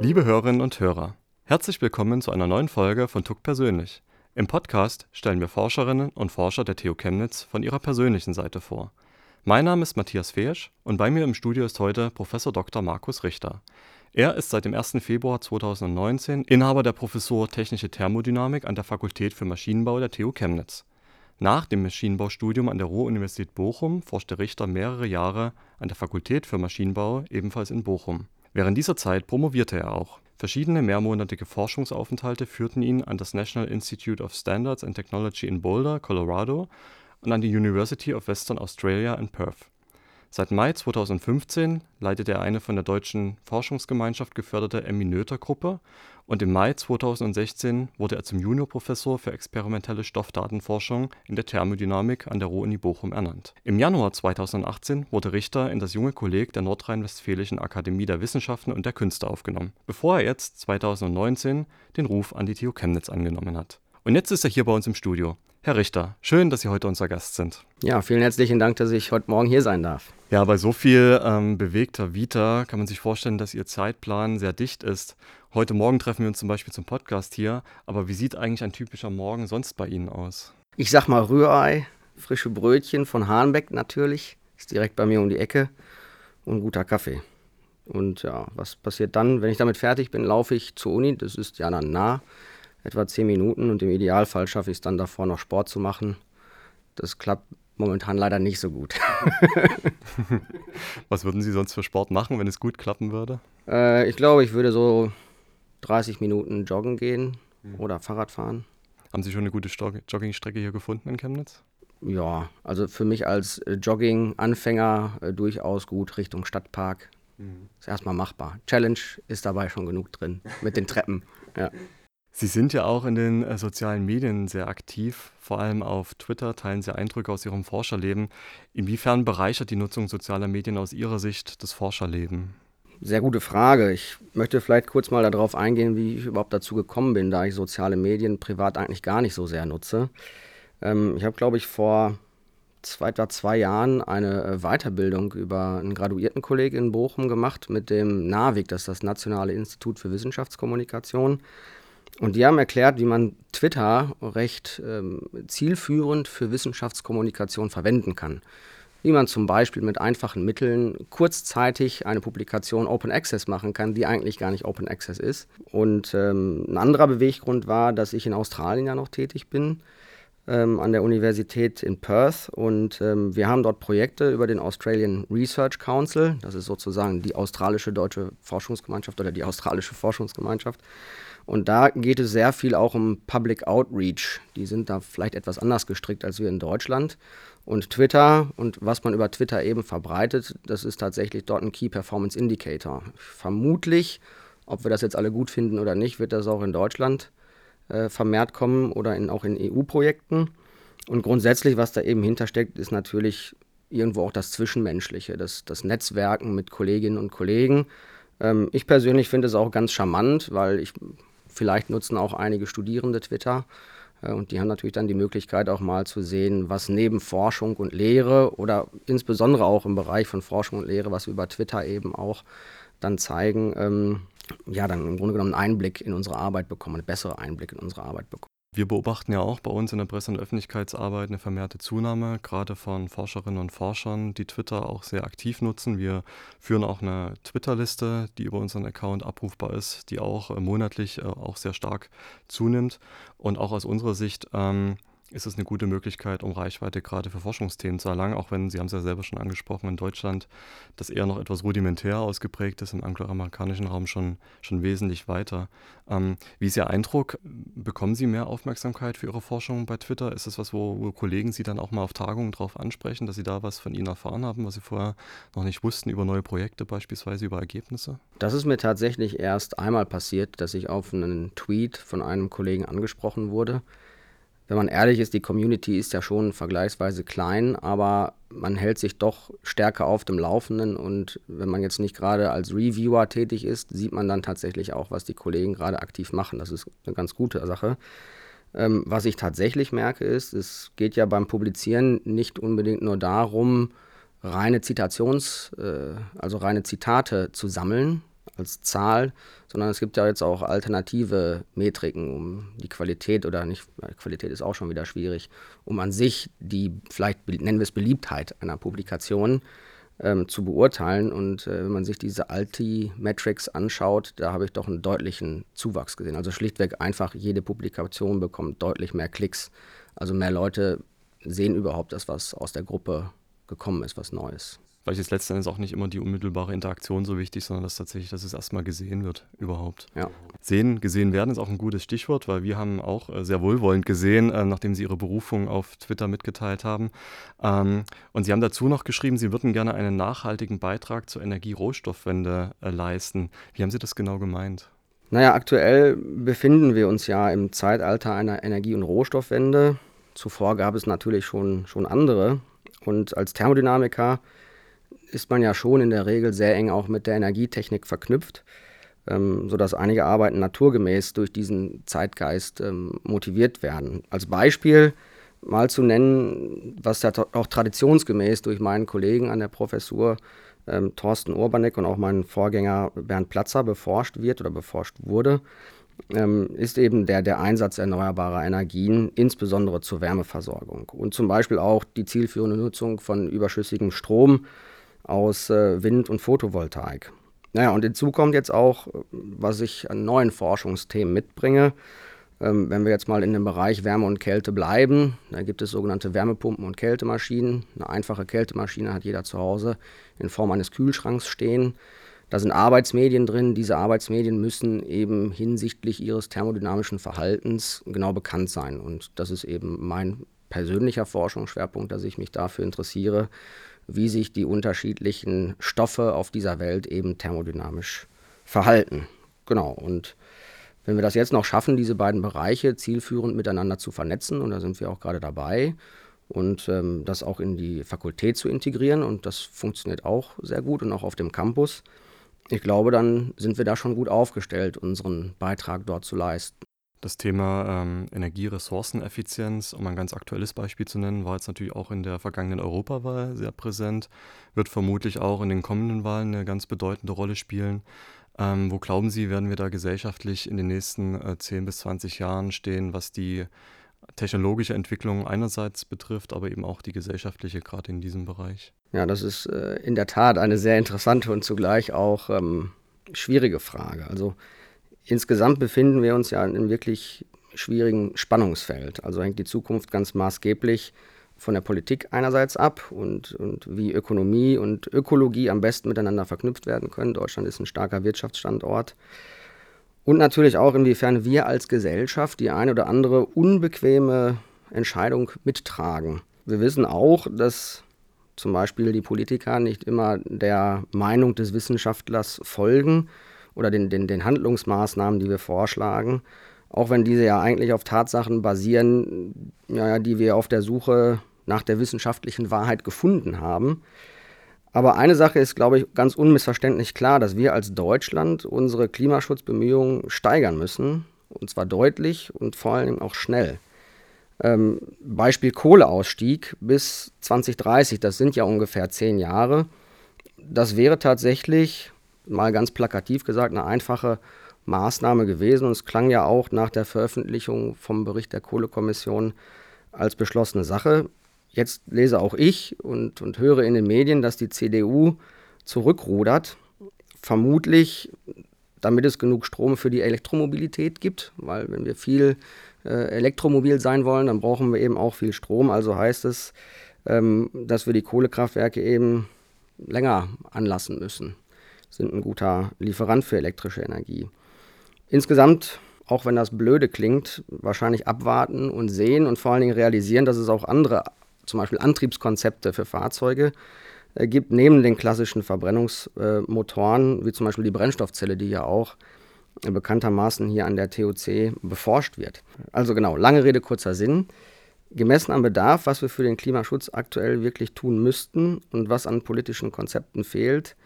Liebe Hörerinnen und Hörer, herzlich willkommen zu einer neuen Folge von TUC Persönlich. Im Podcast stellen wir Forscherinnen und Forscher der TU Chemnitz von ihrer persönlichen Seite vor. Mein Name ist Matthias Feesch und bei mir im Studio ist heute Prof. Dr. Markus Richter. Er ist seit dem 1. Februar 2019 Inhaber der Professur Technische Thermodynamik an der Fakultät für Maschinenbau der TU Chemnitz. Nach dem Maschinenbaustudium an der Ruhr-Universität Bochum forschte Richter mehrere Jahre an der Fakultät für Maschinenbau ebenfalls in Bochum. Während dieser Zeit promovierte er auch. Verschiedene mehrmonatige Forschungsaufenthalte führten ihn an das National Institute of Standards and Technology in Boulder, Colorado und an die University of Western Australia in Perth Seit Mai 2015 leitet er eine von der Deutschen Forschungsgemeinschaft geförderte Emmy-Noether-Gruppe und im Mai 2016 wurde er zum Juniorprofessor für experimentelle Stoffdatenforschung in der Thermodynamik an der Ruhr-Uni Bochum ernannt. Im Januar 2018 wurde Richter in das junge Kolleg der Nordrhein-Westfälischen Akademie der Wissenschaften und der Künste aufgenommen, bevor er jetzt 2019 den Ruf an die TU Chemnitz angenommen hat. Und jetzt ist er hier bei uns im Studio. Herr Richter, schön, dass Sie heute unser Gast sind. Ja, vielen herzlichen Dank, dass ich heute Morgen hier sein darf. Ja, bei so viel ähm, bewegter Vita kann man sich vorstellen, dass Ihr Zeitplan sehr dicht ist. Heute Morgen treffen wir uns zum Beispiel zum Podcast hier, aber wie sieht eigentlich ein typischer Morgen sonst bei Ihnen aus? Ich sag mal Rührei, frische Brötchen von Hahnbeck natürlich, ist direkt bei mir um die Ecke und guter Kaffee. Und ja, was passiert dann? Wenn ich damit fertig bin, laufe ich zur Uni, das ist ja dann nah etwa zehn Minuten und im Idealfall schaffe ich es dann davor noch Sport zu machen. Das klappt momentan leider nicht so gut. Was würden Sie sonst für Sport machen, wenn es gut klappen würde? Äh, ich glaube, ich würde so 30 Minuten joggen gehen mhm. oder Fahrrad fahren. Haben Sie schon eine gute Joggingstrecke hier gefunden in Chemnitz? Ja, also für mich als äh, Jogging-Anfänger äh, durchaus gut Richtung Stadtpark. Mhm. Ist erstmal machbar. Challenge ist dabei schon genug drin mit den Treppen. Ja. Sie sind ja auch in den äh, sozialen Medien sehr aktiv, vor allem auf Twitter teilen Sie Eindrücke aus Ihrem Forscherleben. Inwiefern bereichert die Nutzung sozialer Medien aus Ihrer Sicht das Forscherleben? Sehr gute Frage. Ich möchte vielleicht kurz mal darauf eingehen, wie ich überhaupt dazu gekommen bin, da ich soziale Medien privat eigentlich gar nicht so sehr nutze. Ähm, ich habe, glaube ich, vor zwei, etwa zwei Jahren eine äh, Weiterbildung über einen Graduiertenkolleg in Bochum gemacht mit dem NAVIC, das ist das Nationale Institut für Wissenschaftskommunikation. Und die haben erklärt, wie man Twitter recht ähm, zielführend für Wissenschaftskommunikation verwenden kann. Wie man zum Beispiel mit einfachen Mitteln kurzzeitig eine Publikation Open Access machen kann, die eigentlich gar nicht Open Access ist. Und ähm, ein anderer Beweggrund war, dass ich in Australien ja noch tätig bin, ähm, an der Universität in Perth. Und ähm, wir haben dort Projekte über den Australian Research Council, das ist sozusagen die australische deutsche Forschungsgemeinschaft oder die australische Forschungsgemeinschaft. Und da geht es sehr viel auch um Public Outreach. Die sind da vielleicht etwas anders gestrickt als wir in Deutschland. Und Twitter und was man über Twitter eben verbreitet, das ist tatsächlich dort ein Key Performance Indicator. Vermutlich, ob wir das jetzt alle gut finden oder nicht, wird das auch in Deutschland äh, vermehrt kommen oder in, auch in EU-Projekten. Und grundsätzlich, was da eben hintersteckt, ist natürlich irgendwo auch das Zwischenmenschliche, das, das Netzwerken mit Kolleginnen und Kollegen. Ähm, ich persönlich finde es auch ganz charmant, weil ich Vielleicht nutzen auch einige Studierende Twitter. Äh, und die haben natürlich dann die Möglichkeit auch mal zu sehen, was neben Forschung und Lehre oder insbesondere auch im Bereich von Forschung und Lehre, was wir über Twitter eben auch dann zeigen, ähm, ja, dann im Grunde genommen einen Einblick in unsere Arbeit bekommen, einen besseren Einblick in unsere Arbeit bekommen. Wir beobachten ja auch bei uns in der Presse- und Öffentlichkeitsarbeit eine vermehrte Zunahme, gerade von Forscherinnen und Forschern, die Twitter auch sehr aktiv nutzen. Wir führen auch eine Twitter-Liste, die über unseren Account abrufbar ist, die auch äh, monatlich äh, auch sehr stark zunimmt. Und auch aus unserer Sicht ähm, ist es eine gute Möglichkeit, um Reichweite gerade für Forschungsthemen zu erlangen, auch wenn, Sie haben es ja selber schon angesprochen, in Deutschland das eher noch etwas rudimentär ausgeprägt ist, im angloamerikanischen Raum schon, schon wesentlich weiter. Ähm, wie ist Ihr Eindruck? Bekommen Sie mehr Aufmerksamkeit für Ihre Forschung bei Twitter? Ist das was, wo, wo Kollegen Sie dann auch mal auf Tagungen drauf ansprechen, dass Sie da was von Ihnen erfahren haben, was Sie vorher noch nicht wussten über neue Projekte, beispielsweise über Ergebnisse? Das ist mir tatsächlich erst einmal passiert, dass ich auf einen Tweet von einem Kollegen angesprochen wurde wenn man ehrlich ist, die Community ist ja schon vergleichsweise klein, aber man hält sich doch stärker auf dem Laufenden und wenn man jetzt nicht gerade als Reviewer tätig ist, sieht man dann tatsächlich auch, was die Kollegen gerade aktiv machen. Das ist eine ganz gute Sache. Ähm, was ich tatsächlich merke, ist, es geht ja beim Publizieren nicht unbedingt nur darum, reine Zitations-, äh, also reine Zitate zu sammeln, als Zahl, sondern es gibt ja jetzt auch alternative Metriken, um die Qualität oder nicht, Qualität ist auch schon wieder schwierig, um an sich die, vielleicht nennen wir es Beliebtheit einer Publikation ähm, zu beurteilen. Und äh, wenn man sich diese Alti-Metrics anschaut, da habe ich doch einen deutlichen Zuwachs gesehen. Also schlichtweg einfach, jede Publikation bekommt deutlich mehr Klicks. Also mehr Leute sehen überhaupt das, was aus der Gruppe gekommen ist, was Neues vielleicht ist letzten Endes auch nicht immer die unmittelbare Interaktion so wichtig, sondern dass tatsächlich, dass es erstmal gesehen wird überhaupt. Ja. Sehen, gesehen werden ist auch ein gutes Stichwort, weil wir haben auch äh, sehr wohlwollend gesehen, äh, nachdem Sie Ihre Berufung auf Twitter mitgeteilt haben. Ähm, und Sie haben dazu noch geschrieben, Sie würden gerne einen nachhaltigen Beitrag zur Energierohstoffwende äh, leisten. Wie haben Sie das genau gemeint? Naja, aktuell befinden wir uns ja im Zeitalter einer Energie- und Rohstoffwende. Zuvor gab es natürlich schon, schon andere. Und als Thermodynamiker ist man ja schon in der Regel sehr eng auch mit der Energietechnik verknüpft, ähm, sodass einige Arbeiten naturgemäß durch diesen Zeitgeist ähm, motiviert werden. Als Beispiel mal zu nennen, was ja auch traditionsgemäß durch meinen Kollegen an der Professur ähm, Thorsten Urbanek und auch meinen Vorgänger Bernd Platzer beforscht wird oder beforscht wurde, ähm, ist eben der, der Einsatz erneuerbarer Energien, insbesondere zur Wärmeversorgung. Und zum Beispiel auch die zielführende Nutzung von überschüssigem Strom aus äh, Wind- und Photovoltaik. Naja, und hinzu kommt jetzt auch, was ich an neuen Forschungsthemen mitbringe. Ähm, wenn wir jetzt mal in dem Bereich Wärme und Kälte bleiben, da gibt es sogenannte Wärmepumpen und Kältemaschinen. Eine einfache Kältemaschine hat jeder zu Hause in Form eines Kühlschranks stehen. Da sind Arbeitsmedien drin. Diese Arbeitsmedien müssen eben hinsichtlich ihres thermodynamischen Verhaltens genau bekannt sein. Und das ist eben mein persönlicher Forschungsschwerpunkt, dass ich mich dafür interessiere, wie sich die unterschiedlichen Stoffe auf dieser Welt eben thermodynamisch verhalten. Genau, und wenn wir das jetzt noch schaffen, diese beiden Bereiche zielführend miteinander zu vernetzen, und da sind wir auch gerade dabei, und ähm, das auch in die Fakultät zu integrieren, und das funktioniert auch sehr gut und auch auf dem Campus, ich glaube, dann sind wir da schon gut aufgestellt, unseren Beitrag dort zu leisten. Das Thema ähm, Energieressourceneffizienz, um ein ganz aktuelles Beispiel zu nennen, war jetzt natürlich auch in der vergangenen Europawahl sehr präsent, wird vermutlich auch in den kommenden Wahlen eine ganz bedeutende Rolle spielen. Ähm, wo glauben Sie, werden wir da gesellschaftlich in den nächsten äh, 10 bis 20 Jahren stehen, was die technologische Entwicklung einerseits betrifft, aber eben auch die gesellschaftliche, gerade in diesem Bereich? Ja, das ist äh, in der Tat eine sehr interessante und zugleich auch ähm, schwierige Frage. Also Insgesamt befinden wir uns ja in einem wirklich schwierigen Spannungsfeld. Also hängt die Zukunft ganz maßgeblich von der Politik einerseits ab und, und wie Ökonomie und Ökologie am besten miteinander verknüpft werden können. Deutschland ist ein starker Wirtschaftsstandort. Und natürlich auch, inwiefern wir als Gesellschaft die eine oder andere unbequeme Entscheidung mittragen. Wir wissen auch, dass zum Beispiel die Politiker nicht immer der Meinung des Wissenschaftlers folgen oder den, den, den Handlungsmaßnahmen, die wir vorschlagen, auch wenn diese ja eigentlich auf Tatsachen basieren, ja, die wir auf der Suche nach der wissenschaftlichen Wahrheit gefunden haben. Aber eine Sache ist, glaube ich, ganz unmissverständlich klar, dass wir als Deutschland unsere Klimaschutzbemühungen steigern müssen, und zwar deutlich und vor allem auch schnell. Ähm, Beispiel Kohleausstieg bis 2030, das sind ja ungefähr zehn Jahre. Das wäre tatsächlich mal ganz plakativ gesagt, eine einfache Maßnahme gewesen. Und es klang ja auch nach der Veröffentlichung vom Bericht der Kohlekommission als beschlossene Sache. Jetzt lese auch ich und, und höre in den Medien, dass die CDU zurückrudert. Vermutlich, damit es genug Strom für die Elektromobilität gibt, weil wenn wir viel äh, elektromobil sein wollen, dann brauchen wir eben auch viel Strom. Also heißt es, ähm, dass wir die Kohlekraftwerke eben länger anlassen müssen sind ein guter Lieferant für elektrische Energie. Insgesamt, auch wenn das blöde klingt, wahrscheinlich abwarten und sehen und vor allen Dingen realisieren, dass es auch andere, zum Beispiel Antriebskonzepte für Fahrzeuge äh, gibt, neben den klassischen Verbrennungsmotoren, äh, wie zum Beispiel die Brennstoffzelle, die ja auch äh, bekanntermaßen hier an der TUC beforscht wird. Also genau, lange Rede, kurzer Sinn. Gemessen am Bedarf, was wir für den Klimaschutz aktuell wirklich tun müssten und was an politischen Konzepten fehlt,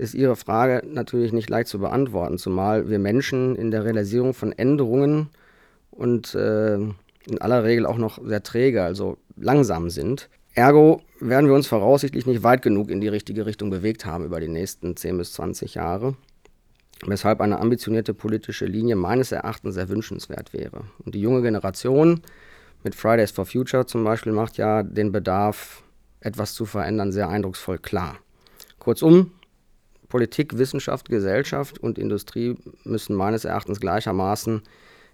ist Ihre Frage natürlich nicht leicht zu beantworten, zumal wir Menschen in der Realisierung von Änderungen und äh, in aller Regel auch noch sehr träge, also langsam sind. Ergo werden wir uns voraussichtlich nicht weit genug in die richtige Richtung bewegt haben über die nächsten 10 bis 20 Jahre. weshalb eine ambitionierte politische Linie meines Erachtens sehr wünschenswert wäre. Und die junge Generation mit Fridays for Future zum Beispiel macht ja den Bedarf, etwas zu verändern, sehr eindrucksvoll klar. Kurzum, Politik, Wissenschaft, Gesellschaft und Industrie müssen meines Erachtens gleichermaßen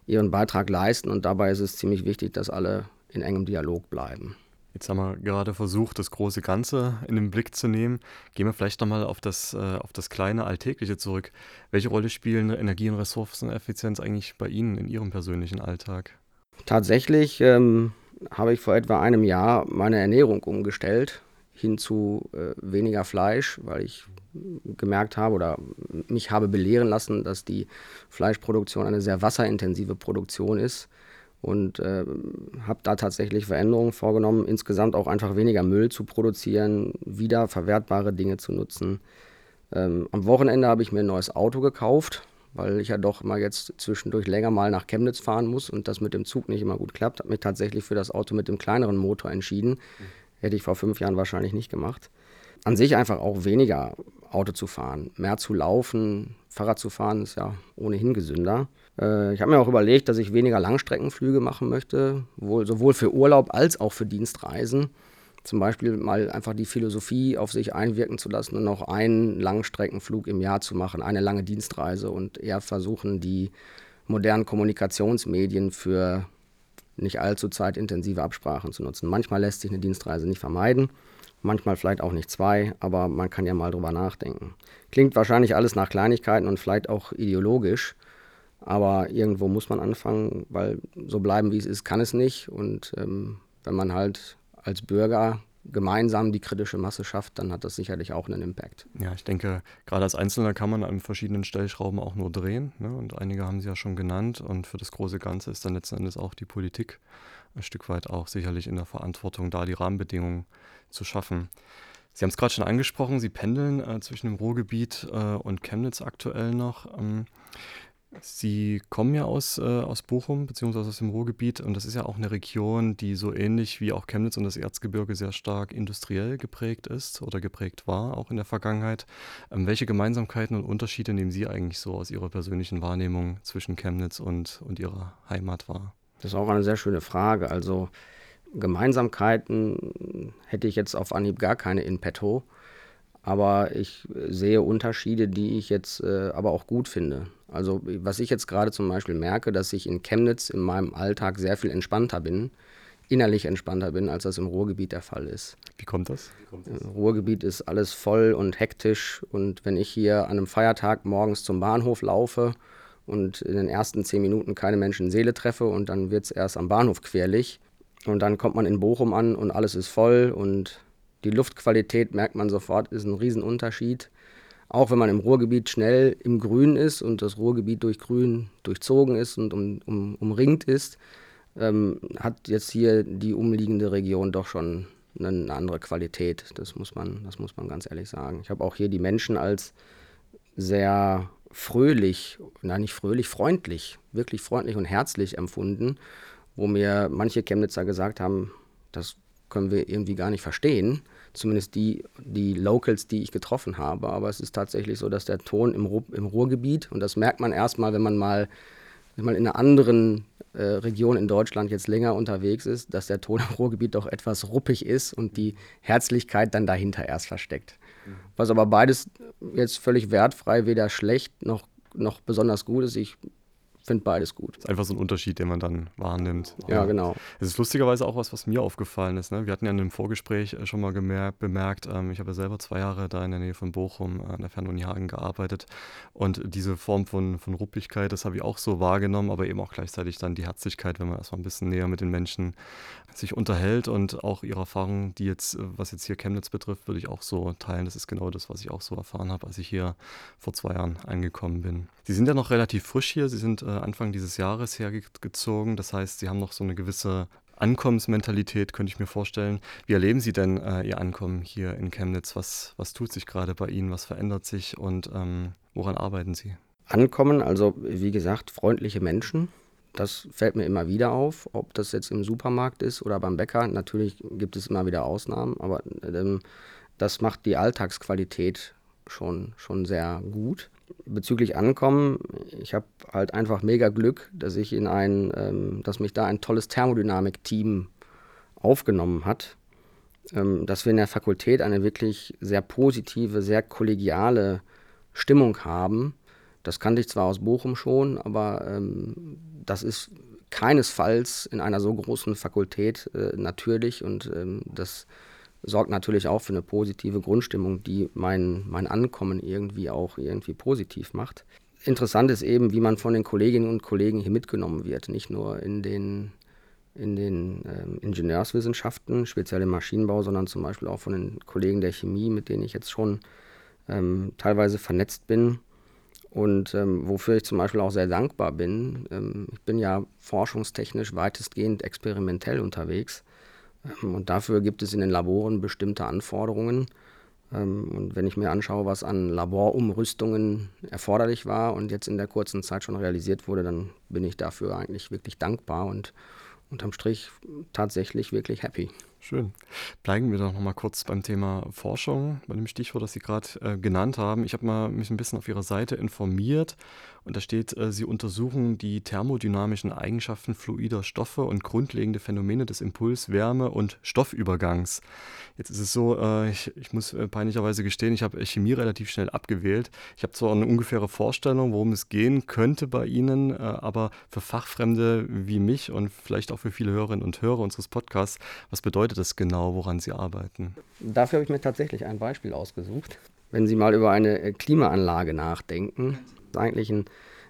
ihren Beitrag leisten und dabei ist es ziemlich wichtig, dass alle in engem Dialog bleiben. Jetzt haben wir gerade versucht, das große Ganze in den Blick zu nehmen. Gehen wir vielleicht nochmal auf das, äh, auf das kleine Alltägliche zurück. Welche Rolle spielen Energie- und Ressourceneffizienz eigentlich bei Ihnen in Ihrem persönlichen Alltag? Tatsächlich ähm, habe ich vor etwa einem Jahr meine Ernährung umgestellt hin zu äh, weniger Fleisch, weil ich gemerkt habe oder mich habe belehren lassen, dass die Fleischproduktion eine sehr wasserintensive Produktion ist und äh, habe da tatsächlich Veränderungen vorgenommen, insgesamt auch einfach weniger Müll zu produzieren, wieder verwertbare Dinge zu nutzen. Ähm, am Wochenende habe ich mir ein neues Auto gekauft, weil ich ja doch immer jetzt zwischendurch länger mal nach Chemnitz fahren muss und das mit dem Zug nicht immer gut klappt. Habe mich tatsächlich für das Auto mit dem kleineren Motor entschieden. Hätte ich vor fünf Jahren wahrscheinlich nicht gemacht. An sich einfach auch weniger Auto zu fahren, mehr zu laufen, Fahrrad zu fahren ist ja ohnehin gesünder. Äh, ich habe mir auch überlegt, dass ich weniger Langstreckenflüge machen möchte, wohl, sowohl für Urlaub als auch für Dienstreisen. Zum Beispiel mal einfach die Philosophie auf sich einwirken zu lassen und noch einen Langstreckenflug im Jahr zu machen, eine lange Dienstreise und eher versuchen, die modernen Kommunikationsmedien für nicht allzu zeitintensive Absprachen zu nutzen. Manchmal lässt sich eine Dienstreise nicht vermeiden, manchmal vielleicht auch nicht zwei, aber man kann ja mal drüber nachdenken. Klingt wahrscheinlich alles nach Kleinigkeiten und vielleicht auch ideologisch, aber irgendwo muss man anfangen, weil so bleiben, wie es ist, kann es nicht. Und ähm, wenn man halt als Bürger gemeinsam die kritische Masse schafft, dann hat das sicherlich auch einen Impact. Ja, ich denke, gerade als Einzelner kann man an verschiedenen Stellschrauben auch nur drehen. Ne? Und einige haben Sie ja schon genannt. Und für das große Ganze ist dann letzten Endes auch die Politik ein Stück weit auch sicherlich in der Verantwortung, da die Rahmenbedingungen zu schaffen. Sie haben es gerade schon angesprochen, Sie pendeln äh, zwischen dem Ruhrgebiet äh, und Chemnitz aktuell noch. Ähm, Sie kommen ja aus, äh, aus Bochum beziehungsweise aus dem Ruhrgebiet und das ist ja auch eine Region, die so ähnlich wie auch Chemnitz und das Erzgebirge sehr stark industriell geprägt ist oder geprägt war, auch in der Vergangenheit. Ähm, welche Gemeinsamkeiten und Unterschiede nehmen Sie eigentlich so aus Ihrer persönlichen Wahrnehmung zwischen Chemnitz und, und Ihrer Heimat wahr? Das ist auch eine sehr schöne Frage. Also Gemeinsamkeiten hätte ich jetzt auf Anhieb gar keine in petto. Aber ich sehe Unterschiede, die ich jetzt äh, aber auch gut finde. Also was ich jetzt gerade zum Beispiel merke, dass ich in Chemnitz in meinem Alltag sehr viel entspannter bin, innerlich entspannter bin, als das im Ruhrgebiet der Fall ist. Wie kommt das? Wie kommt das? Im Ruhrgebiet ist alles voll und hektisch und wenn ich hier an einem Feiertag morgens zum Bahnhof laufe und in den ersten zehn Minuten keine Menschenseele treffe und dann wird es erst am Bahnhof querlich und dann kommt man in Bochum an und alles ist voll und die Luftqualität merkt man sofort, ist ein Riesenunterschied. Auch wenn man im Ruhrgebiet schnell im Grün ist und das Ruhrgebiet durch Grün durchzogen ist und um, um, umringt ist, ähm, hat jetzt hier die umliegende Region doch schon eine andere Qualität. Das muss man, das muss man ganz ehrlich sagen. Ich habe auch hier die Menschen als sehr fröhlich, nein, nicht fröhlich, freundlich, wirklich freundlich und herzlich empfunden, wo mir manche Chemnitzer gesagt haben, das können wir irgendwie gar nicht verstehen zumindest die, die Locals, die ich getroffen habe. Aber es ist tatsächlich so, dass der Ton im, Ru im Ruhrgebiet, und das merkt man erstmal, wenn man mal, wenn man in einer anderen äh, Region in Deutschland jetzt länger unterwegs ist, dass der Ton im Ruhrgebiet doch etwas ruppig ist und die Herzlichkeit dann dahinter erst versteckt. Was aber beides jetzt völlig wertfrei, weder schlecht noch, noch besonders gut ist. Ich finde beides gut. Das ist einfach so ein Unterschied, den man dann wahrnimmt. Ja, genau. Es ist lustigerweise auch was, was mir aufgefallen ist. Ne? Wir hatten ja in einem Vorgespräch äh, schon mal gemerkt, bemerkt, ähm, ich habe ja selber zwei Jahre da in der Nähe von Bochum äh, an der Fernuni Hagen gearbeitet und diese Form von, von Ruppigkeit, das habe ich auch so wahrgenommen, aber eben auch gleichzeitig dann die Herzlichkeit, wenn man erstmal ein bisschen näher mit den Menschen sich unterhält und auch ihre Erfahrungen, die jetzt, äh, was jetzt hier Chemnitz betrifft, würde ich auch so teilen. Das ist genau das, was ich auch so erfahren habe, als ich hier vor zwei Jahren angekommen bin. Sie sind ja noch relativ frisch hier, Sie sind äh, Anfang dieses Jahres hergezogen. Das heißt, Sie haben noch so eine gewisse Ankommensmentalität, könnte ich mir vorstellen. Wie erleben Sie denn äh, Ihr Ankommen hier in Chemnitz? Was, was tut sich gerade bei Ihnen? Was verändert sich und ähm, woran arbeiten Sie? Ankommen, also wie gesagt, freundliche Menschen. Das fällt mir immer wieder auf, ob das jetzt im Supermarkt ist oder beim Bäcker. Natürlich gibt es immer wieder Ausnahmen, aber ähm, das macht die Alltagsqualität schon, schon sehr gut bezüglich Ankommen, ich habe halt einfach mega Glück, dass ich in ein, ähm, dass mich da ein tolles Thermodynamik-Team aufgenommen hat, ähm, dass wir in der Fakultät eine wirklich sehr positive, sehr kollegiale Stimmung haben. Das kannte ich zwar aus Bochum schon, aber ähm, das ist keinesfalls in einer so großen Fakultät äh, natürlich. Und ähm, das sorgt natürlich auch für eine positive Grundstimmung, die mein, mein Ankommen irgendwie auch irgendwie positiv macht. Interessant ist eben, wie man von den Kolleginnen und Kollegen hier mitgenommen wird, nicht nur in den, in den ähm, Ingenieurswissenschaften, speziell im Maschinenbau, sondern zum Beispiel auch von den Kollegen der Chemie, mit denen ich jetzt schon ähm, teilweise vernetzt bin und ähm, wofür ich zum Beispiel auch sehr dankbar bin. Ähm, ich bin ja forschungstechnisch weitestgehend experimentell unterwegs und dafür gibt es in den Laboren bestimmte Anforderungen. Ähm, und wenn ich mir anschaue, was an Laborumrüstungen erforderlich war und jetzt in der kurzen Zeit schon realisiert wurde, dann bin ich dafür eigentlich wirklich dankbar und unterm Strich tatsächlich wirklich happy. Schön. Bleiben wir doch noch mal kurz beim Thema Forschung, bei dem Stichwort, das Sie gerade äh, genannt haben. Ich habe mal mich ein bisschen auf Ihrer Seite informiert und da steht, äh, Sie untersuchen die thermodynamischen Eigenschaften fluider Stoffe und grundlegende Phänomene des Impuls-, Wärme- und Stoffübergangs. Jetzt ist es so, äh, ich, ich, muss äh, peinlicherweise gestehen, ich habe Chemie relativ schnell abgewählt. Ich habe zwar eine ungefähre Vorstellung, worum es gehen könnte bei Ihnen, aber für Fachfremde wie mich und vielleicht auch für viele Hörerinnen und Hörer unseres Podcasts, was bedeutet das genau, woran Sie arbeiten? Dafür habe ich mir tatsächlich ein Beispiel ausgesucht. Wenn Sie mal über eine Klimaanlage nachdenken, eigentlich ein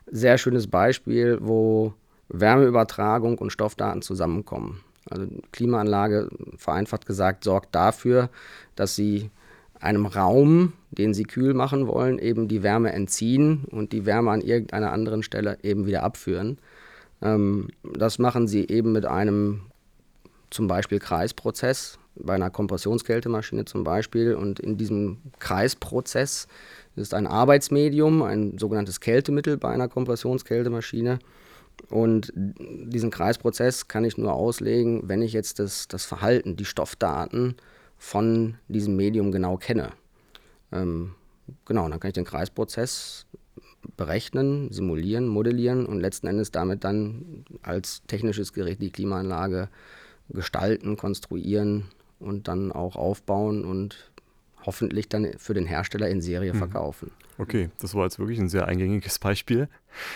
sehr schönes Beispiel, wo Wärmeübertragung und Stoffdaten zusammenkommen. Also Klimaanlage, vereinfacht gesagt, sorgt dafür, dass sie einem Raum, den sie kühl machen wollen, eben die Wärme entziehen und die Wärme an irgendeiner anderen Stelle eben wieder abführen. Ähm, das machen sie eben mit einem zum Beispiel Kreisprozess, bei einer Kompressionskältemaschine zum Beispiel. Und in diesem Kreisprozess ist ein Arbeitsmedium, ein sogenanntes Kältemittel bei einer Kompressionskältemaschine. Und diesen Kreisprozess kann ich nur auslegen, wenn ich jetzt das, das Verhalten, die Stoffdaten von diesem Medium genau kenne. Ähm, genau, dann kann ich den Kreisprozess berechnen, simulieren, modellieren und letzten Endes damit dann als technisches Gerät die Klimaanlage gestalten, konstruieren und dann auch aufbauen und hoffentlich dann für den Hersteller in Serie mhm. verkaufen. Okay, das war jetzt wirklich ein sehr eingängiges Beispiel.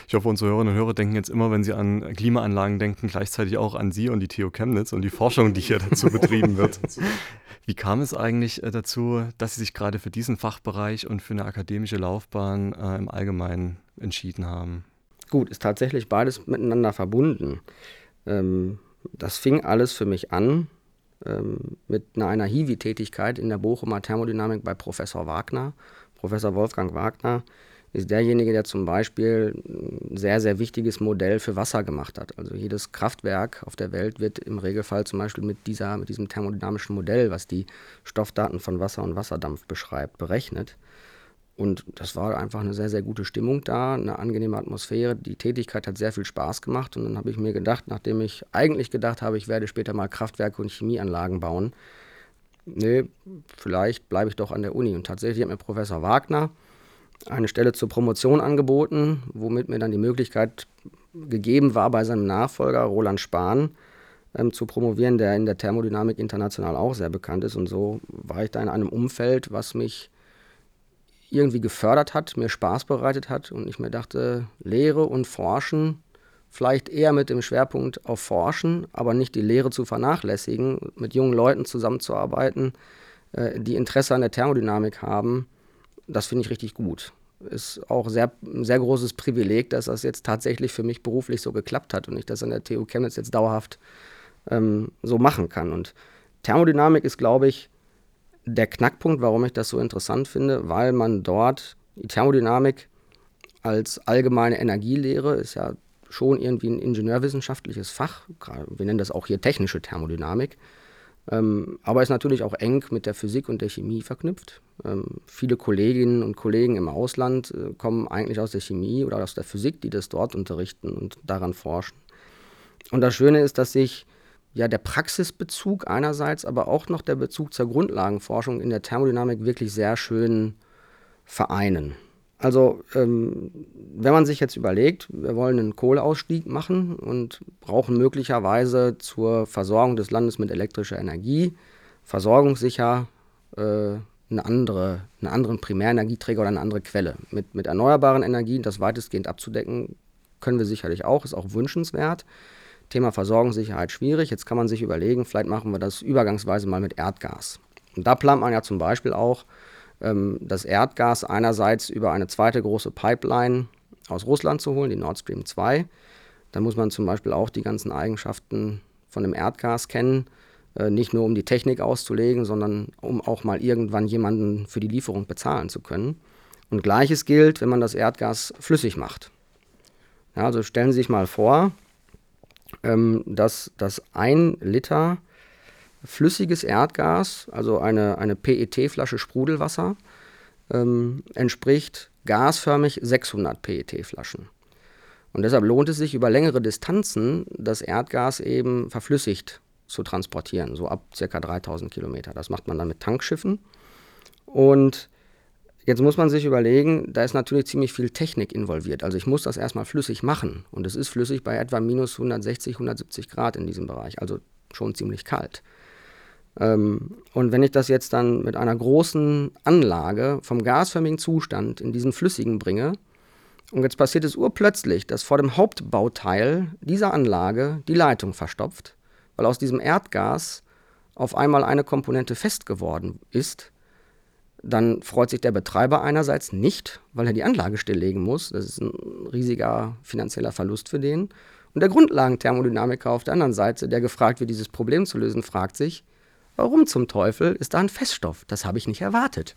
Ich hoffe, unsere Hörerinnen und Hörer denken jetzt immer, wenn sie an Klimaanlagen denken, gleichzeitig auch an Sie und die TU Chemnitz und die Forschung, die hier dazu betrieben wird. Wie kam es eigentlich äh, dazu, dass Sie sich gerade für diesen Fachbereich und für eine akademische Laufbahn äh, im Allgemeinen entschieden haben? Gut, ist tatsächlich beides miteinander verbunden. Ähm, das fing alles für mich an mit einer Hiwi-Tätigkeit in der Bochumer Thermodynamik bei Professor Wagner. Professor Wolfgang Wagner ist derjenige, der zum Beispiel ein sehr, sehr wichtiges Modell für Wasser gemacht hat. Also jedes Kraftwerk auf der Welt wird im Regelfall zum Beispiel mit, dieser, mit diesem thermodynamischen Modell, was die Stoffdaten von Wasser und Wasserdampf beschreibt, berechnet. Und das war einfach eine sehr, sehr gute Stimmung da, eine angenehme Atmosphäre. Die Tätigkeit hat sehr viel Spaß gemacht. Und dann habe ich mir gedacht, nachdem ich eigentlich gedacht habe, ich werde später mal Kraftwerke und Chemieanlagen bauen, nee, vielleicht bleibe ich doch an der Uni. Und tatsächlich hat mir Professor Wagner eine Stelle zur Promotion angeboten, womit mir dann die Möglichkeit gegeben war, bei seinem Nachfolger Roland Spahn ähm, zu promovieren, der in der Thermodynamik international auch sehr bekannt ist. Und so war ich da in einem Umfeld, was mich irgendwie gefördert hat, mir Spaß bereitet hat und ich mir dachte, Lehre und Forschen, vielleicht eher mit dem Schwerpunkt auf Forschen, aber nicht die Lehre zu vernachlässigen, mit jungen Leuten zusammenzuarbeiten, äh, die Interesse an der Thermodynamik haben, das finde ich richtig gut. Ist auch sehr, ein sehr großes Privileg, dass das jetzt tatsächlich für mich beruflich so geklappt hat und ich das an der TU Chemnitz jetzt dauerhaft ähm, so machen kann. Und Thermodynamik ist, glaube ich, der Knackpunkt, warum ich das so interessant finde, weil man dort die Thermodynamik als allgemeine Energielehre ist ja schon irgendwie ein ingenieurwissenschaftliches Fach. Wir nennen das auch hier technische Thermodynamik. Ähm, aber ist natürlich auch eng mit der Physik und der Chemie verknüpft. Ähm, viele Kolleginnen und Kollegen im Ausland äh, kommen eigentlich aus der Chemie oder aus der Physik, die das dort unterrichten und daran forschen. Und das Schöne ist, dass sich ja, der Praxisbezug einerseits, aber auch noch der Bezug zur Grundlagenforschung in der Thermodynamik wirklich sehr schön vereinen. Also, ähm, wenn man sich jetzt überlegt, wir wollen einen Kohleausstieg machen und brauchen möglicherweise zur Versorgung des Landes mit elektrischer Energie versorgungssicher äh, eine andere, einen anderen Primärenergieträger oder eine andere Quelle. Mit, mit erneuerbaren Energien das weitestgehend abzudecken, können wir sicherlich auch, ist auch wünschenswert. Thema Versorgungssicherheit schwierig. Jetzt kann man sich überlegen, vielleicht machen wir das übergangsweise mal mit Erdgas. Und da plant man ja zum Beispiel auch, ähm, das Erdgas einerseits über eine zweite große Pipeline aus Russland zu holen, die Nord Stream 2. Da muss man zum Beispiel auch die ganzen Eigenschaften von dem Erdgas kennen. Äh, nicht nur um die Technik auszulegen, sondern um auch mal irgendwann jemanden für die Lieferung bezahlen zu können. Und gleiches gilt, wenn man das Erdgas flüssig macht. Ja, also stellen Sie sich mal vor, ähm, dass, dass ein Liter flüssiges Erdgas, also eine, eine PET-Flasche Sprudelwasser, ähm, entspricht gasförmig 600 PET-Flaschen. Und deshalb lohnt es sich über längere Distanzen, das Erdgas eben verflüssigt zu transportieren, so ab ca. 3000 Kilometer. Das macht man dann mit Tankschiffen. Und jetzt muss man sich überlegen, da ist natürlich ziemlich viel Technik involviert. Also ich muss das erstmal flüssig machen. Und es ist flüssig bei etwa minus 160, 170 Grad in diesem Bereich, also schon ziemlich kalt. Ähm, und wenn ich das jetzt dann mit einer großen Anlage vom gasförmigen Zustand in diesen flüssigen bringe, und jetzt passiert es urplötzlich, dass vor dem Hauptbauteil dieser Anlage die Leitung verstopft, weil aus diesem Erdgas auf einmal eine Komponente fest geworden ist, dann freut sich der Betreiber einerseits nicht, weil er die Anlage stilllegen muss. Das ist ein riesiger finanzieller Verlust für den. Und der Grundlagenthermodynamiker auf der anderen Seite, der gefragt wird, dieses Problem zu lösen, fragt sich, Warum zum Teufel ist da ein Feststoff? Das habe ich nicht erwartet.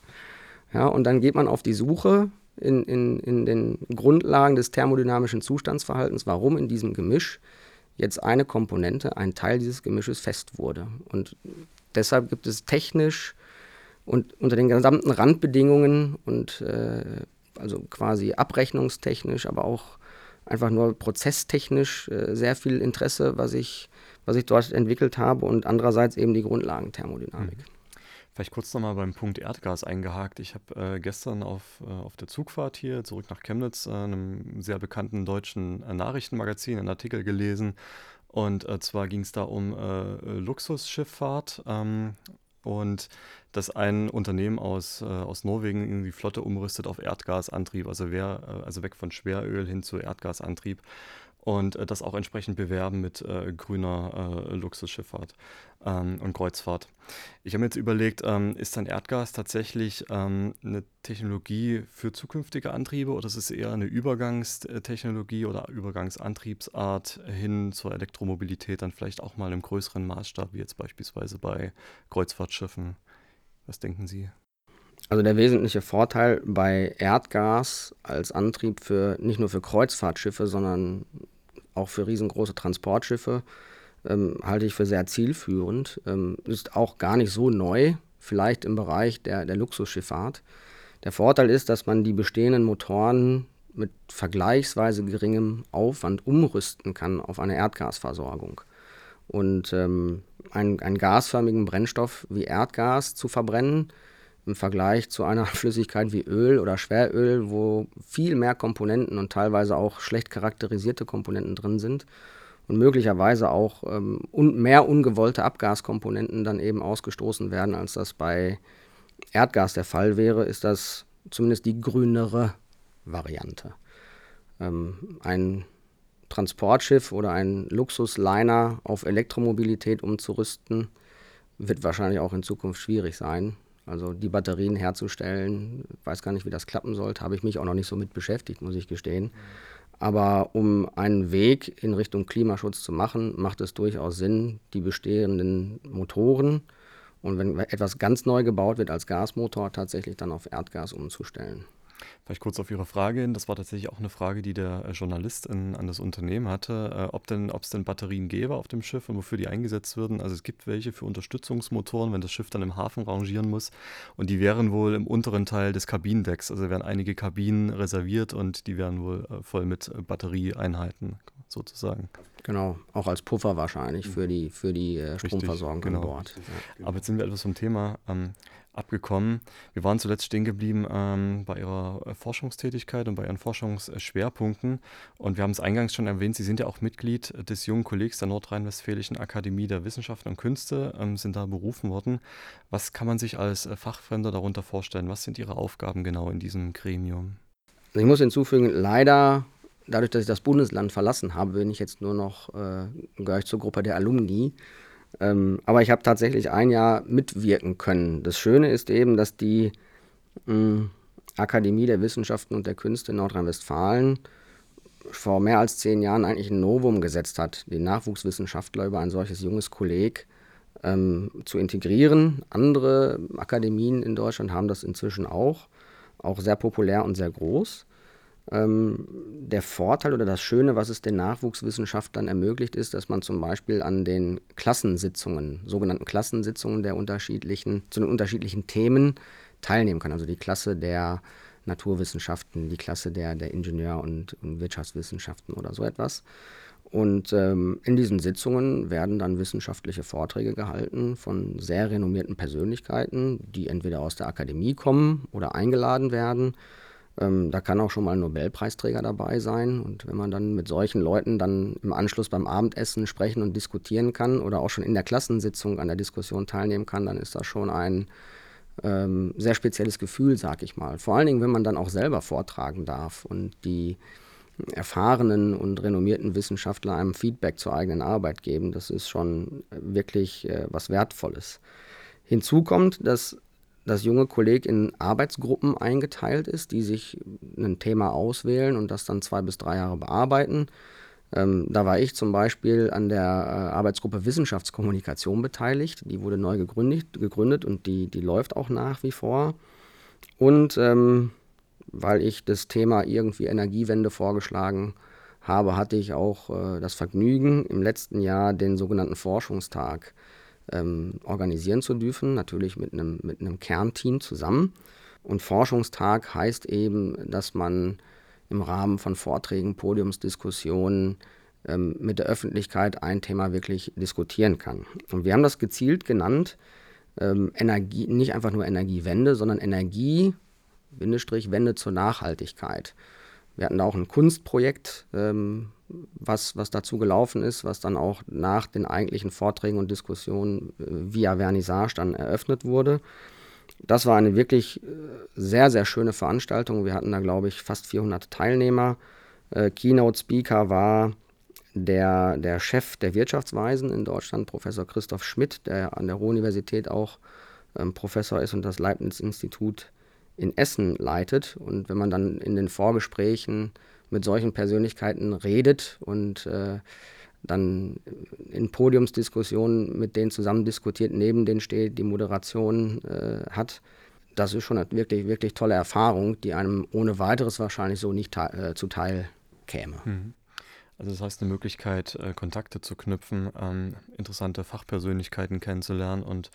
Ja, und dann geht man auf die Suche in, in, in den Grundlagen des thermodynamischen Zustandsverhaltens, warum in diesem Gemisch jetzt eine Komponente, ein Teil dieses Gemisches fest wurde. Und deshalb gibt es technisch und unter den gesamten Randbedingungen und äh, also quasi abrechnungstechnisch, aber auch einfach nur prozesstechnisch äh, sehr viel Interesse, was ich was ich dort entwickelt habe und andererseits eben die Grundlagenthermodynamik. Mhm. Vielleicht kurz nochmal beim Punkt Erdgas eingehakt. Ich habe äh, gestern auf, äh, auf der Zugfahrt hier zurück nach Chemnitz, äh, einem sehr bekannten deutschen äh, Nachrichtenmagazin, einen Artikel gelesen. Und äh, zwar ging es da um äh, Luxusschifffahrt ähm, und dass ein Unternehmen aus, aus Norwegen irgendwie Flotte umrüstet auf Erdgasantrieb, also, wer, also weg von Schweröl hin zu Erdgasantrieb und äh, das auch entsprechend bewerben mit äh, grüner äh, Luxusschifffahrt ähm, und Kreuzfahrt. Ich habe mir jetzt überlegt, ähm, ist dann Erdgas tatsächlich ähm, eine Technologie für zukünftige Antriebe oder ist es eher eine Übergangstechnologie oder Übergangsantriebsart hin zur Elektromobilität, dann vielleicht auch mal im größeren Maßstab, wie jetzt beispielsweise bei Kreuzfahrtschiffen? Was denken Sie? Also der wesentliche Vorteil bei Erdgas als Antrieb für nicht nur für Kreuzfahrtschiffe, sondern auch für riesengroße Transportschiffe ähm, halte ich für sehr zielführend. Ähm, ist auch gar nicht so neu, vielleicht im Bereich der, der Luxusschifffahrt. Der Vorteil ist, dass man die bestehenden Motoren mit vergleichsweise geringem Aufwand umrüsten kann auf eine Erdgasversorgung. Und ähm, einen, einen gasförmigen Brennstoff wie Erdgas zu verbrennen, im Vergleich zu einer Flüssigkeit wie Öl oder Schweröl, wo viel mehr Komponenten und teilweise auch schlecht charakterisierte Komponenten drin sind und möglicherweise auch ähm, un mehr ungewollte Abgaskomponenten dann eben ausgestoßen werden, als das bei Erdgas der Fall wäre, ist das zumindest die grünere Variante. Ähm, ein Transportschiff oder ein Luxusliner auf Elektromobilität umzurüsten, wird wahrscheinlich auch in Zukunft schwierig sein. Also die Batterien herzustellen, weiß gar nicht, wie das klappen sollte, habe ich mich auch noch nicht so mit beschäftigt, muss ich gestehen. Aber um einen Weg in Richtung Klimaschutz zu machen, macht es durchaus Sinn, die bestehenden Motoren und wenn etwas ganz neu gebaut wird als Gasmotor, tatsächlich dann auf Erdgas umzustellen. Vielleicht kurz auf Ihre Frage hin. Das war tatsächlich auch eine Frage, die der äh, Journalist in, an das Unternehmen hatte, äh, ob denn, ob es denn Batterien gäbe auf dem Schiff und wofür die eingesetzt würden. Also es gibt welche für Unterstützungsmotoren, wenn das Schiff dann im Hafen rangieren muss. Und die wären wohl im unteren Teil des Kabinendecks. Also werden einige Kabinen reserviert und die wären wohl äh, voll mit äh, Batterieeinheiten sozusagen. Genau, auch als Puffer wahrscheinlich für die, für die äh, Stromversorgung Richtig, genau. an Bord. Ja. Aber jetzt sind wir etwas vom Thema ähm, abgekommen. Wir waren zuletzt stehen geblieben ähm, bei Ihrer äh, Forschungstätigkeit und bei Ihren Forschungsschwerpunkten. Und wir haben es eingangs schon erwähnt, Sie sind ja auch Mitglied des jungen Kollegs der Nordrhein-Westfälischen Akademie der Wissenschaften und Künste, ähm, sind da berufen worden. Was kann man sich als äh, Fachfremder darunter vorstellen? Was sind Ihre Aufgaben genau in diesem Gremium? Ich muss hinzufügen, leider, dadurch, dass ich das Bundesland verlassen habe, bin ich jetzt nur noch, äh, gehöre ich zur Gruppe der Alumni. Ähm, aber ich habe tatsächlich ein Jahr mitwirken können. Das Schöne ist eben, dass die mh, hm, Akademie der Wissenschaften und der Künste in Nordrhein-Westfalen vor mehr als zehn Jahren eigentlich ein Novum gesetzt hat, den Nachwuchswissenschaftler über ein solches junges Kolleg ähm, zu integrieren. Andere Akademien in Deutschland haben das inzwischen auch, auch sehr populär und sehr groß. Ähm, der Vorteil oder das Schöne, was es den Nachwuchswissenschaftlern ermöglicht, ist, dass man zum Beispiel an den Klassensitzungen, sogenannten Klassensitzungen der unterschiedlichen, zu den unterschiedlichen Themen teilnehmen kann. Also die Klasse der Naturwissenschaften, die Klasse der, der Ingenieur- und, Wirtschaftswissenschaften oder so etwas. Und ähm, in diesen Sitzungen werden dann wissenschaftliche Vorträge gehalten von sehr renommierten Persönlichkeiten, die entweder aus der Akademie kommen oder eingeladen werden ähm, da kann auch schon mal ein Nobelpreisträger dabei sein. Und wenn man dann mit solchen Leuten dann im Anschluss beim Abendessen sprechen und diskutieren kann oder auch schon in der Klassensitzung an der Diskussion teilnehmen kann, dann ist das schon ein ähm, sehr spezielles Gefühl, sag ich mal. Vor allen Dingen, wenn man dann auch selber vortragen darf und die erfahrenen und renommierten Wissenschaftler einem Feedback zur eigenen Arbeit geben. Das ist schon wirklich äh, was Wertvolles. Hinzu kommt, dass das junge Kolleg in Arbeitsgruppen eingeteilt ist, die sich ein Thema auswählen und das dann zwei bis drei Jahre bearbeiten. Ähm, da war ich zum Beispiel an der äh, Arbeitsgruppe Wissenschaftskommunikation beteiligt. Die wurde neu gegründet, gegründet und die, die läuft auch nach wie vor. Und ähm, weil ich das Thema irgendwie Energiewende vorgeschlagen habe, hatte ich auch äh, das Vergnügen, im letzten Jahr den sogenannten Forschungstag ähm, organisieren zu dürfen, natürlich mit einem, mit einem Kernteam zusammen. Und Forschungstag heißt eben, dass man im Rahmen von Vorträgen, Podiumsdiskussionen ähm, mit der Öffentlichkeit ein Thema wirklich diskutieren kann. Und wir haben das gezielt genannt, ähm, Energie, nicht einfach nur Energiewende, sondern Energie, Bindestrich, Wende zur Nachhaltigkeit. Wir hatten da auch ein Kunstprojekt, ähm, was, was dazu gelaufen ist, was dann auch nach den eigentlichen Vorträgen und Diskussionen äh, via Vernissage dann eröffnet wurde. Das war eine wirklich äh, sehr, sehr schöne Veranstaltung. Wir hatten da, glaube ich, fast 400 Teilnehmer. Äh, Keynote Speaker war der, der Chef der Wirtschaftsweisen in Deutschland, Professor Christoph Schmidt, der an der Ruhr-Universität auch ähm, Professor ist und das Leibniz-Institut in Essen leitet. Und wenn man dann in den Vorgesprächen mit solchen Persönlichkeiten redet und äh, dann in Podiumsdiskussionen mit denen zusammen diskutiert, neben denen steht, die Moderation äh, hat. Das ist schon eine wirklich, wirklich tolle Erfahrung, die einem ohne weiteres wahrscheinlich so nicht äh, zuteil käme. Mhm. Also das heißt eine Möglichkeit, äh, Kontakte zu knüpfen, ähm, interessante Fachpersönlichkeiten kennenzulernen und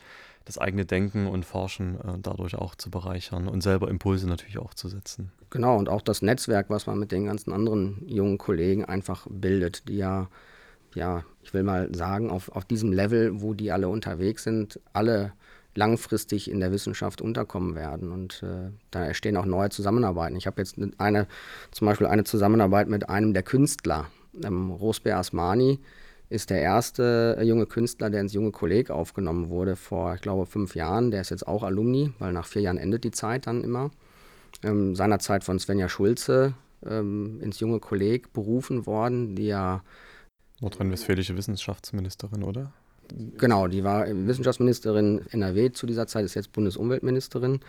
das eigene Denken und Forschen äh, dadurch auch zu bereichern und selber Impulse natürlich auch zu setzen. Genau, und auch das Netzwerk, was man mit den ganzen anderen jungen Kollegen einfach bildet, die ja, ja, ich will mal sagen, auf, auf diesem Level, wo die alle unterwegs sind, alle langfristig in der Wissenschaft unterkommen werden. Und äh, da entstehen auch neue Zusammenarbeiten. Ich habe jetzt eine, zum Beispiel eine Zusammenarbeit mit einem der Künstler, ähm, Rosber Asmani, ist der erste äh, junge Künstler, der ins junge Kolleg aufgenommen wurde vor, ich glaube, fünf Jahren. Der ist jetzt auch Alumni, weil nach vier Jahren endet die Zeit dann immer. Ähm, seinerzeit von Svenja Schulze ähm, ins junge Kolleg berufen worden, die ja. Nordrhein-Westfälische Wissenschaftsministerin, oder? Genau, die war Wissenschaftsministerin NRW zu dieser Zeit, ist jetzt Bundesumweltministerin.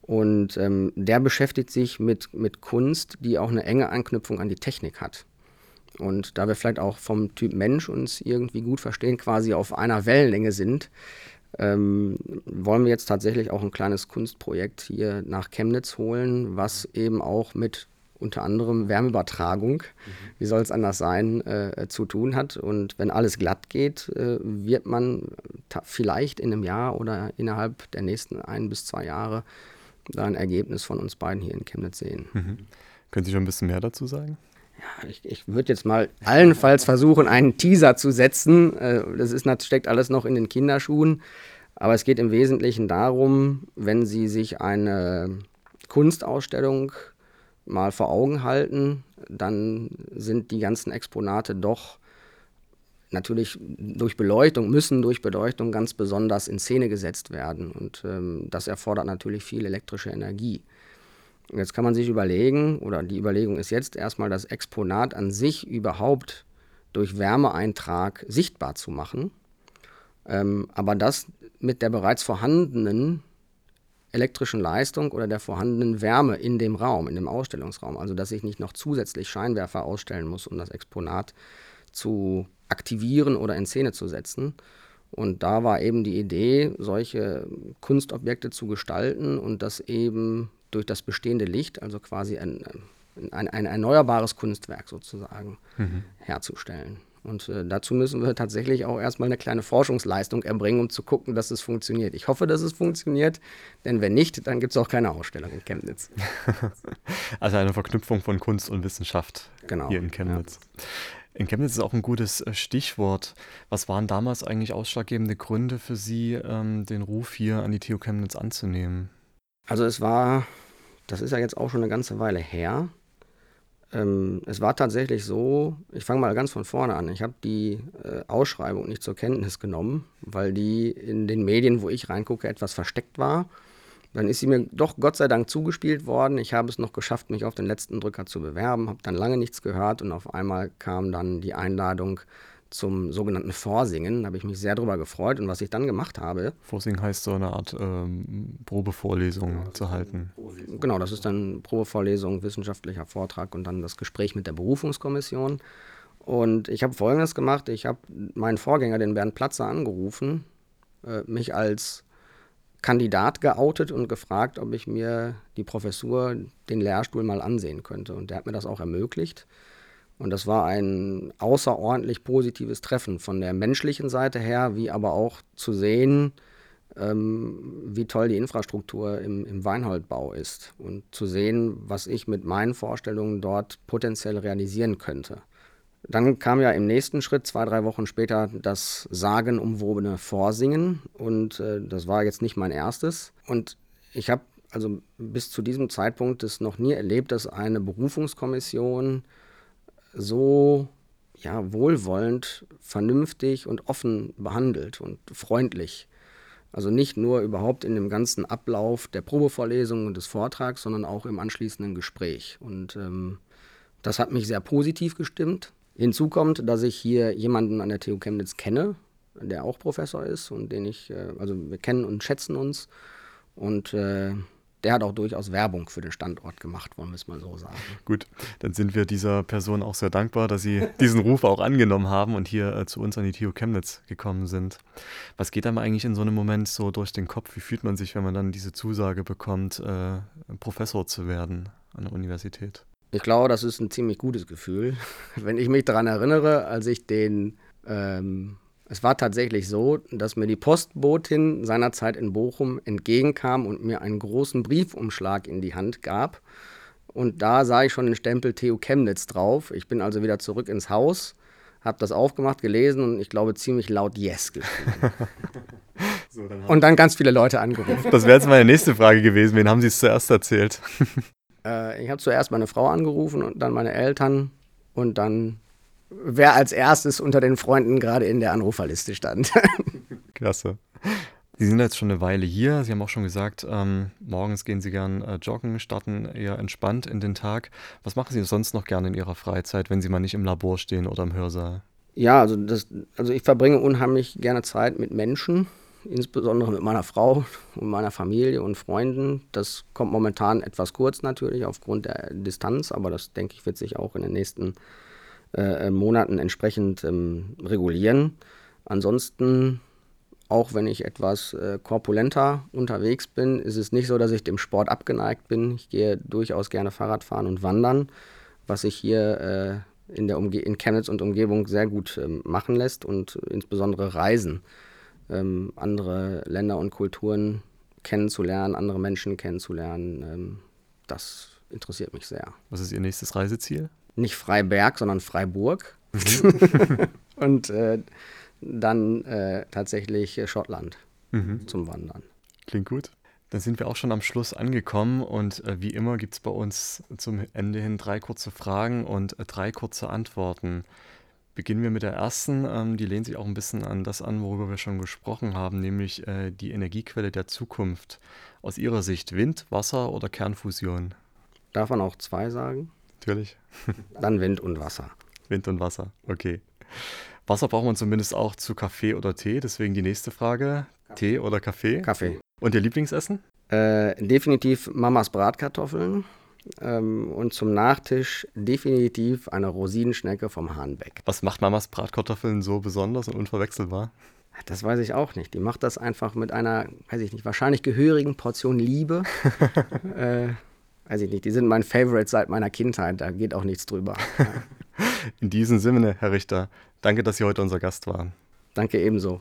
Und ähm, der beschäftigt sich mit, mit Kunst, die auch eine enge Anknüpfung an die Technik hat. Und da wir vielleicht auch vom Typ Mensch uns irgendwie gut verstehen, quasi auf einer Wellenlänge sind, ähm, wollen wir jetzt tatsächlich auch ein kleines Kunstprojekt hier nach Chemnitz holen, was eben auch mit unter anderem Wärmeübertragung, mhm. wie soll es anders sein, äh, zu tun hat. Und wenn alles glatt geht, äh, wird man vielleicht in einem Jahr oder innerhalb der nächsten ein bis zwei Jahre da ein Ergebnis von uns beiden hier in Chemnitz sehen. Mhm. Können Sie schon ein bisschen mehr dazu sagen? Ja, ich, ich würde jetzt mal allenfalls versuchen, einen Teaser zu setzen. Äh, das ist, steckt alles noch in den Kinderschuhen. Aber es geht im Wesentlichen darum, wenn Sie sich eine Kunstausstellung mal vor Augen halten, dann sind die ganzen Exponate doch natürlich durch Beleuchtung, müssen durch Beleuchtung ganz besonders in Szene gesetzt werden. Und ähm, das erfordert natürlich viel elektrische Energie. Jetzt kann man sich überlegen, oder die Überlegung ist jetzt erstmal, das Exponat an sich überhaupt durch Wärmeeintrag sichtbar zu machen. Ähm, aber das mit der bereits vorhandenen elektrischen Leistung oder der vorhandenen Wärme in dem Raum, in dem Ausstellungsraum. Also dass ich nicht noch zusätzlich Scheinwerfer ausstellen muss, um das Exponat zu aktivieren oder in Szene zu setzen. Und da war eben die Idee, solche Kunstobjekte zu gestalten und das eben durch das bestehende Licht, also quasi ein, ein, ein erneuerbares Kunstwerk sozusagen, mhm. herzustellen. Und äh, dazu müssen wir tatsächlich auch erstmal eine kleine Forschungsleistung erbringen, um zu gucken, dass es funktioniert. Ich hoffe, dass es funktioniert, denn wenn nicht, dann gibt es auch keine Ausstellung in Chemnitz. also eine Verknüpfung von Kunst und Wissenschaft genau, hier in Chemnitz. Ja. In Chemnitz ist auch ein gutes äh, Stichwort. Was waren damals eigentlich ausschlaggebende Gründe für Sie, ähm, den Ruf hier an die TU Chemnitz anzunehmen? Also es war, das ist ja jetzt auch schon eine ganze Weile her. Ähm, es war tatsächlich so, ich fange mal ganz von vorne an. Ich habe die äh, Ausschreibung nicht zur Kenntnis genommen, weil die in den Medien, wo ich reingucke, etwas versteckt war. Dann ist sie mir doch Gott sei Dank zugespielt worden. Ich habe es noch geschafft, mich auf den letzten Drücker zu bewerben, habe dann lange nichts gehört und auf einmal kam dann die Einladung zum sogenannten Vorsingen. Da habe ich mich sehr darüber gefreut. Und was ich dann gemacht habe. Vorsingen heißt so eine Art ähm, Probevorlesung genau, zu halten. Genau, das ist dann Probevorlesung, wissenschaftlicher Vortrag und dann das Gespräch mit der Berufungskommission. Und ich habe Folgendes gemacht. Ich habe meinen Vorgänger, den Bernd Platzer, angerufen, äh, mich als Kandidat geoutet und gefragt, ob ich mir die Professur, den Lehrstuhl mal ansehen könnte. Und der hat mir das auch ermöglicht. Und das war ein außerordentlich positives Treffen von der menschlichen Seite her, wie aber auch zu sehen, ähm, wie toll die Infrastruktur im, im Weinholdbau ist und zu sehen, was ich mit meinen Vorstellungen dort potenziell realisieren könnte. Dann kam ja im nächsten Schritt, zwei, drei Wochen später, das sagenumwobene Vorsingen und äh, das war jetzt nicht mein erstes. Und ich habe also bis zu diesem Zeitpunkt es noch nie erlebt, dass eine Berufungskommission so ja, wohlwollend, vernünftig und offen behandelt und freundlich. Also nicht nur überhaupt in dem ganzen Ablauf der Probevorlesung und des Vortrags, sondern auch im anschließenden Gespräch. Und ähm, das hat mich sehr positiv gestimmt. Hinzu kommt, dass ich hier jemanden an der TU Chemnitz kenne, der auch Professor ist und den ich, äh, also wir kennen und schätzen uns. Und äh, der hat auch durchaus Werbung für den Standort gemacht, wollen wir es mal so sagen. Gut, dann sind wir dieser Person auch sehr dankbar, dass Sie diesen Ruf auch angenommen haben und hier äh, zu uns an die TU Chemnitz gekommen sind. Was geht einem eigentlich in so einem Moment so durch den Kopf? Wie fühlt man sich, wenn man dann diese Zusage bekommt, äh, Professor zu werden an der Universität? Ich glaube, das ist ein ziemlich gutes Gefühl. Wenn ich mich daran erinnere, als ich den ähm, es war tatsächlich so, dass mir die Postbotin seinerzeit in Bochum entgegenkam und mir einen großen Briefumschlag in die Hand gab. Und da sah ich schon den Stempel TU Chemnitz drauf. Ich bin also wieder zurück ins Haus, habe das aufgemacht, gelesen und ich glaube ziemlich laut Yes geschrieben. so, dann und dann ganz viele Leute angerufen. Das wäre jetzt meine nächste Frage gewesen. Wen haben Sie es zuerst erzählt? äh, ich habe zuerst meine Frau angerufen und dann meine Eltern und dann wer als erstes unter den Freunden gerade in der Anruferliste stand. Klasse. Sie sind jetzt schon eine Weile hier. Sie haben auch schon gesagt, ähm, morgens gehen Sie gern äh, joggen, starten eher entspannt in den Tag. Was machen Sie sonst noch gerne in Ihrer Freizeit, wenn Sie mal nicht im Labor stehen oder im Hörsaal? Ja, also, das, also ich verbringe unheimlich gerne Zeit mit Menschen, insbesondere mit meiner Frau und meiner Familie und Freunden. Das kommt momentan etwas kurz natürlich aufgrund der Distanz, aber das denke ich wird sich auch in den nächsten äh, äh, Monaten entsprechend ähm, regulieren. Ansonsten, auch wenn ich etwas äh, korpulenter unterwegs bin, ist es nicht so, dass ich dem Sport abgeneigt bin. Ich gehe durchaus gerne Fahrrad fahren und wandern, was sich hier äh, in, der Umge in Chemnitz und Umgebung sehr gut ähm, machen lässt und insbesondere Reisen, ähm, andere Länder und Kulturen kennenzulernen, andere Menschen kennenzulernen. Ähm, das interessiert mich sehr. Was ist Ihr nächstes Reiseziel? Nicht Freiberg, sondern Freiburg. Mhm. und äh, dann äh, tatsächlich Schottland mhm. zum Wandern. Klingt gut. Dann sind wir auch schon am Schluss angekommen und äh, wie immer gibt es bei uns zum Ende hin drei kurze Fragen und äh, drei kurze Antworten. Beginnen wir mit der ersten. Ähm, die lehnt sich auch ein bisschen an das an, worüber wir schon gesprochen haben, nämlich äh, die Energiequelle der Zukunft. Aus Ihrer Sicht Wind, Wasser oder Kernfusion? Darf man auch zwei sagen? Natürlich. Dann Wind und Wasser. Wind und Wasser, okay. Wasser braucht man zumindest auch zu Kaffee oder Tee, deswegen die nächste Frage. Tee oder Kaffee? Kaffee. Und Ihr Lieblingsessen? Äh, definitiv Mamas Bratkartoffeln. Ähm, und zum Nachtisch definitiv eine Rosinenschnecke vom Hahnbeck. Was macht Mamas Bratkartoffeln so besonders und unverwechselbar? Das weiß ich auch nicht. Die macht das einfach mit einer, weiß ich nicht, wahrscheinlich gehörigen Portion Liebe. äh, weiß ich nicht, die sind mein Favorite seit meiner Kindheit, da geht auch nichts drüber. In diesem Sinne, Herr Richter, danke, dass Sie heute unser Gast waren. Danke ebenso.